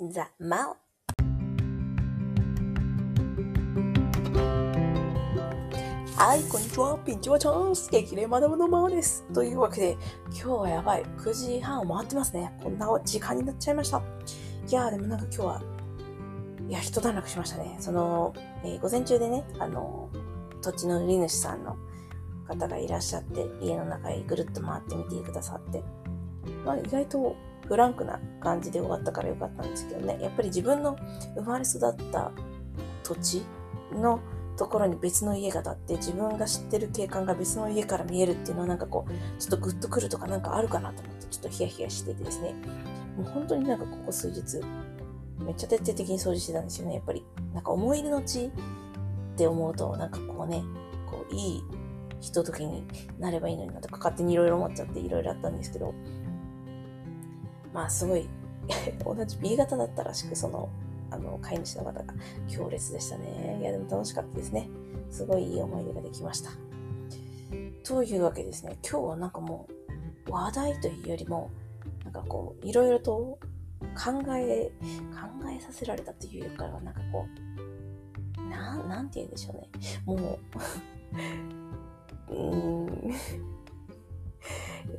ザ・マオはい、こんにちは。ピンチはチャンス。激励マダムのマオです。というわけで、今日はやばい。9時半を回ってますね。こんな時間になっちゃいました。いやー、でもなんか今日は、いや、一段落しましたね。その、えー午前中でね、あの、土地の売り主さんの方がいらっしゃって、家の中へぐるっと回ってみてくださって、まあ、意外とフランクな感じで終わったからよかったんですけどね、やっぱり自分の生まれ育った土地のところに別の家が建って、自分が知ってる景観が別の家から見えるっていうのはなんかこう、ちょっとグッとくるとかなんかあるかなと思って、ちょっとヒヤヒヤしててですね、もう本当になんかここ数日、めっちゃ徹底的に掃除してたんですよね、やっぱり。なんか思い出の地って思うと、なんかこうね、こういいひとときになればいいのになとか勝手にいろいろ思っちゃっていろいろあったんですけど、まあすごい 同じ B 型だったらしく、その、あの、飼い主の方が強烈でしたね。いや、でも楽しかったですね。すごいいい思い出ができました。というわけですね、今日はなんかもう話題というよりも、なんかこう、いろいろと考え、考えさせられたというよりかは、なんかこう、なん、なんて言うんでしょうね。もう、うん、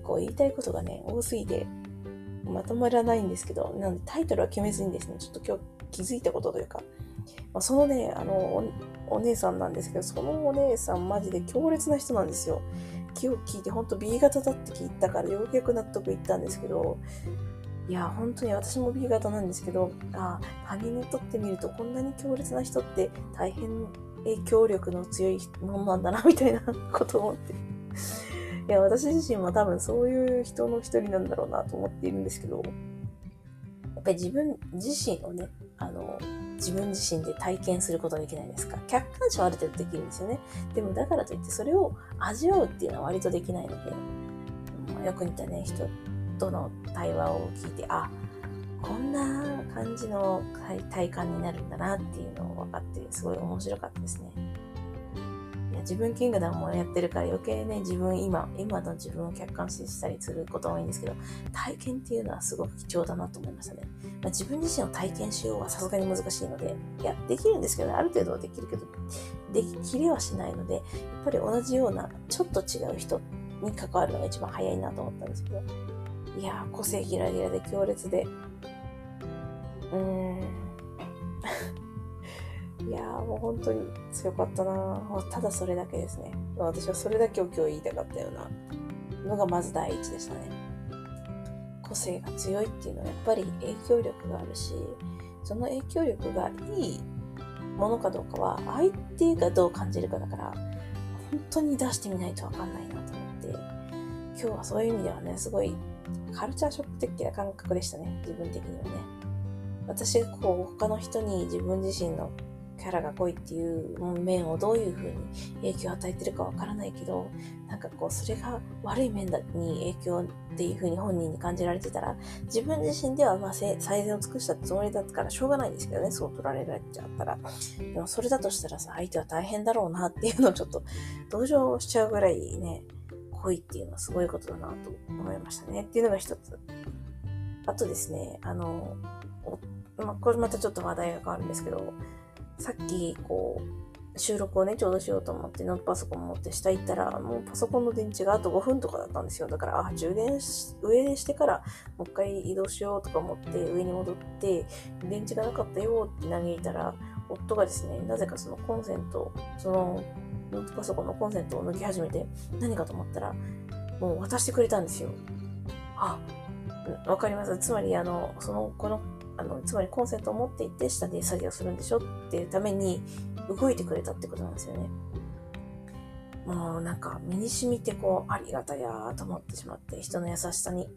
こう言いたいことがね、多すぎて、まとまらないんですけど、なんでタイトルは決めずにですね、ちょっと今日気づいたことというか、まあ、そのね、あのお、お姉さんなんですけど、そのお姉さんマジで強烈な人なんですよ。気を聞いて、ほんと B 型だって聞いたから、ようやく納得いったんですけど、いや、本当に私も B 型なんですけど、あ他人にとってみるとこんなに強烈な人って大変影響力の強いものなんだな、みたいなことを思って。いや、私自身も多分そういう人の一人なんだろうなと思っているんですけど、やっぱり自分自身をね、あの、自分自身で体験することはできないですか。客観視はある程度できるんですよね。でもだからといってそれを味わうっていうのは割とできないので、まよく似たね、人との対話を聞いて、あ、こんな感じの体感になるんだなっていうのを分かって、すごい面白かったですね。自分キングダムもやってるから余計ね、自分今、今の自分を客観視したりすることが多いんですけど、体験っていうのはすごく貴重だなと思いましたね。まあ、自分自身を体験しようはさすがに難しいので、いや、できるんですけどね、ある程度はできるけど、できれはしないので、やっぱり同じような、ちょっと違う人に関わるのが一番早いなと思ったんですけど、いやー、個性ギラギラで強烈で、うーん。いやーもう本当に強かったなもうただそれだけですね。私はそれだけを今日言いたかったようなのがまず第一でしたね。個性が強いっていうのはやっぱり影響力があるし、その影響力がいいものかどうかは相手がどう感じるかだから、本当に出してみないとわかんないなと思って、今日はそういう意味ではね、すごいカルチャーショック的な感覚でしたね、自分的にはね。私がこう他の人に自分自身のキャラが濃いっていう面をどういう風に影響を与えてるかわからないけど、なんかこうそれが悪い面に影響っていう風に本人に感じられてたら、自分自身ではまあ最善を尽くしたつもりだったからしょうがないんですけどね、そう取られちゃったら。でもそれだとしたらさ、相手は大変だろうなっていうのをちょっと同情しちゃうぐらいね、濃いっていうのはすごいことだなと思いましたね。っていうのが一つ。あとですね、あの、まあ、これまたちょっと話題が変わるんですけど、さっき、こう、収録をね、ちょうどしようと思って、ノートパソコン持って下行ったら、もうパソコンの電池があと5分とかだったんですよ。だから、あ、充電し、上でしてから、もう一回移動しようとか思って、上に戻って、電池がなかったよって嘆いたら、夫がですね、なぜかそのコンセント、その、ノートパソコンのコンセントを抜き始めて、何かと思ったら、もう渡してくれたんですよ。あ、わかります。つまり、あの、その、この、あの、つまりコンセントを持っていって下で作業するんでしょっていうために動いてくれたってことなんですよね。もうなんか身に染みてこう、ありがたやーと思ってしまって、人の優しさに。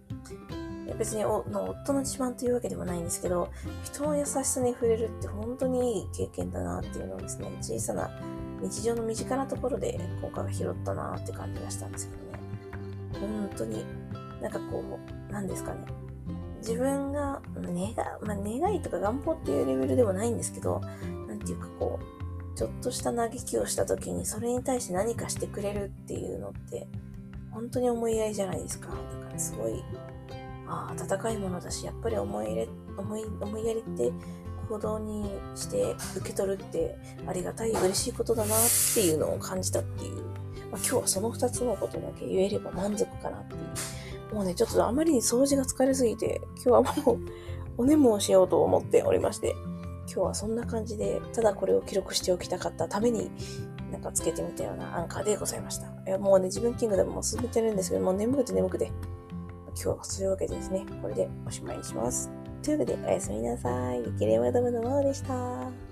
別におの夫の自慢というわけでもないんですけど、人の優しさに触れるって本当にいい経験だなっていうのをですね、小さな日常の身近なところで今回は拾ったなって感じがしたんですけどね。本当に、なんかこう、なんですかね。自分が願,、まあ、願いとか願望っていうレベルではないんですけど、なんていうかこう、ちょっとした嘆きをした時にそれに対して何かしてくれるっていうのって、本当に思いやりじゃないですか。だからすごい、ああ、温かいものだし、やっぱり思い入れ思い、思いやりって行動にして受け取るってありがたい、嬉しいことだなっていうのを感じたっていう。まあ、今日はその二つのことだけ言えれば満足かなっていう。もうね、ちょっとあまりに掃除が疲れすぎて、今日はもうお眠をしようと思っておりまして、今日はそんな感じで、ただこれを記録しておきたかったために、なんかつけてみたようなアンカーでございました。いやもうね、自分キングでも進めてるんですけど、もう眠くて眠くて、今日はそういうわけでですね、これでおしまいにします。というわけで、おやすみなさい。ゆきれまダムのままでした。